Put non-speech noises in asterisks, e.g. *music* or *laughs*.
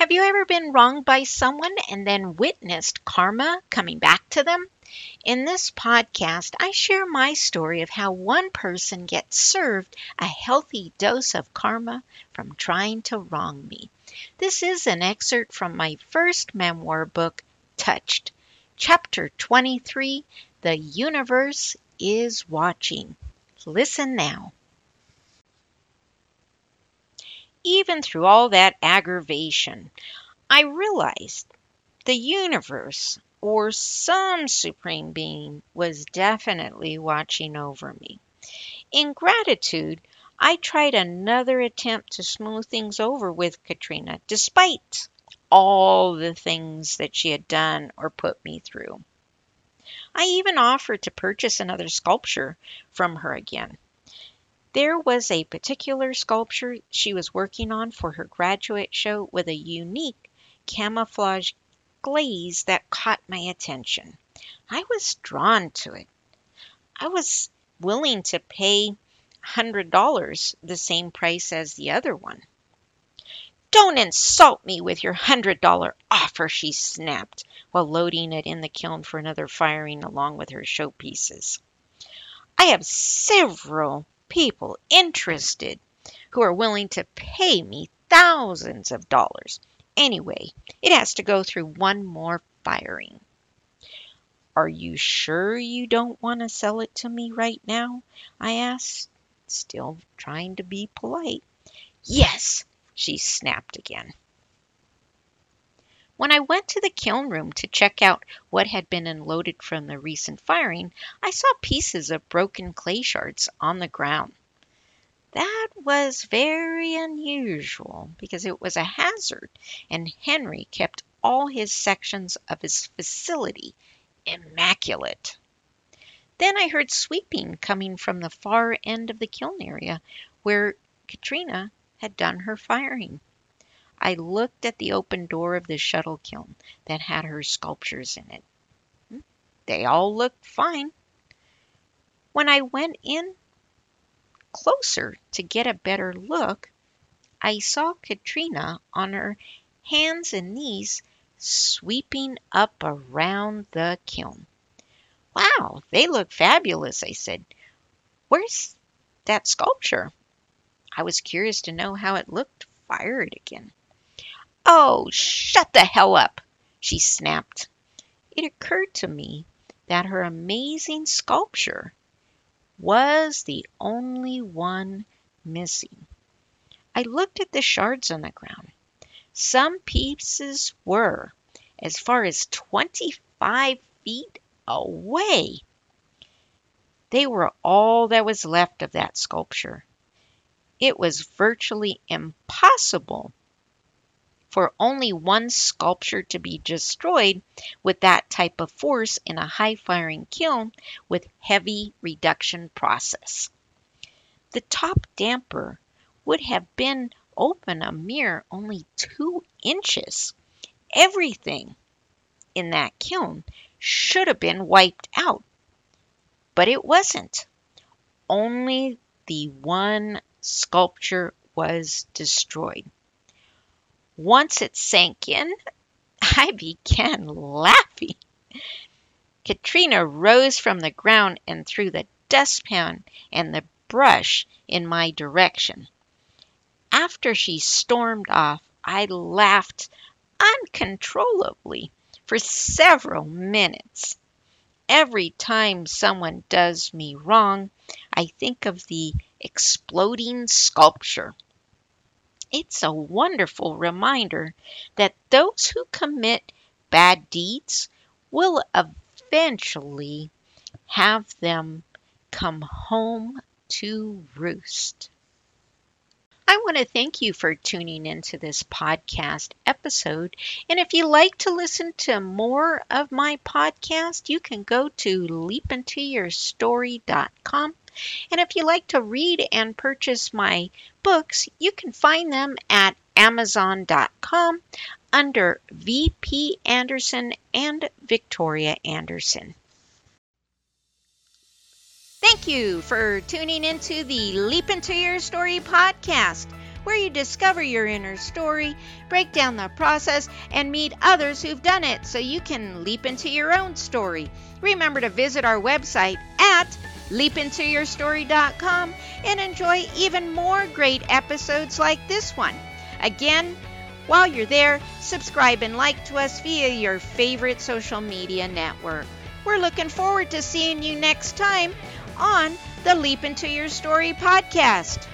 Have you ever been wronged by someone and then witnessed karma coming back to them? In this podcast, I share my story of how one person gets served a healthy dose of karma from trying to wrong me. This is an excerpt from my first memoir book, Touched. Chapter 23 The Universe is Watching. Listen now. Even through all that aggravation, I realized the universe or some supreme being was definitely watching over me. In gratitude, I tried another attempt to smooth things over with Katrina, despite all the things that she had done or put me through. I even offered to purchase another sculpture from her again. There was a particular sculpture she was working on for her graduate show with a unique camouflage glaze that caught my attention. I was drawn to it. I was willing to pay $100, the same price as the other one. Don't insult me with your $100 offer, she snapped while loading it in the kiln for another firing along with her showpieces. I have several people interested who are willing to pay me thousands of dollars. Anyway, it has to go through one more firing. Are you sure you don't want to sell it to me right now? I asked, still trying to be polite. Yes, she snapped again. When I went to the kiln room to check out what had been unloaded from the recent firing, I saw pieces of broken clay shards on the ground. That was very unusual because it was a hazard, and Henry kept all his sections of his facility immaculate. Then I heard sweeping coming from the far end of the kiln area where Katrina had done her firing. I looked at the open door of the shuttle kiln that had her sculptures in it. Hmm, they all looked fine. When I went in closer to get a better look, I saw Katrina on her hands and knees sweeping up around the kiln. Wow, they look fabulous, I said. Where's that sculpture? I was curious to know how it looked fired again. Oh, shut the hell up, she snapped. It occurred to me that her amazing sculpture was the only one missing. I looked at the shards on the ground. Some pieces were as far as 25 feet away. They were all that was left of that sculpture. It was virtually impossible for only one sculpture to be destroyed with that type of force in a high firing kiln with heavy reduction process. The top damper would have been open a mere only two inches. Everything in that kiln should have been wiped out, but it wasn't. Only the one sculpture was destroyed. Once it sank in, *laughs* I began laughing. Katrina rose from the ground and threw the dustpan and the brush in my direction. After she stormed off, I laughed uncontrollably for several minutes. Every time someone does me wrong, I think of the exploding sculpture. It's a wonderful reminder that those who commit bad deeds will eventually have them come home to roost. I want to thank you for tuning into this podcast episode. And if you like to listen to more of my podcast, you can go to leapintoyourstory.com and if you like to read and purchase my books, you can find them at Amazon.com under VP Andersen and Victoria Andersen. Thank you for tuning into the Leap Into Your Story podcast. where you discover your inner story, break down the process, and meet others who've done it so you can leap into your own story. Remember to visit our website at leapintoyourstory.com and enjoy even more great episodes like this one. Again, while you're there, subscribe and like to us via your favorite social media network. We're looking forward to seeing you next time on the Leap Into Your Story podcast.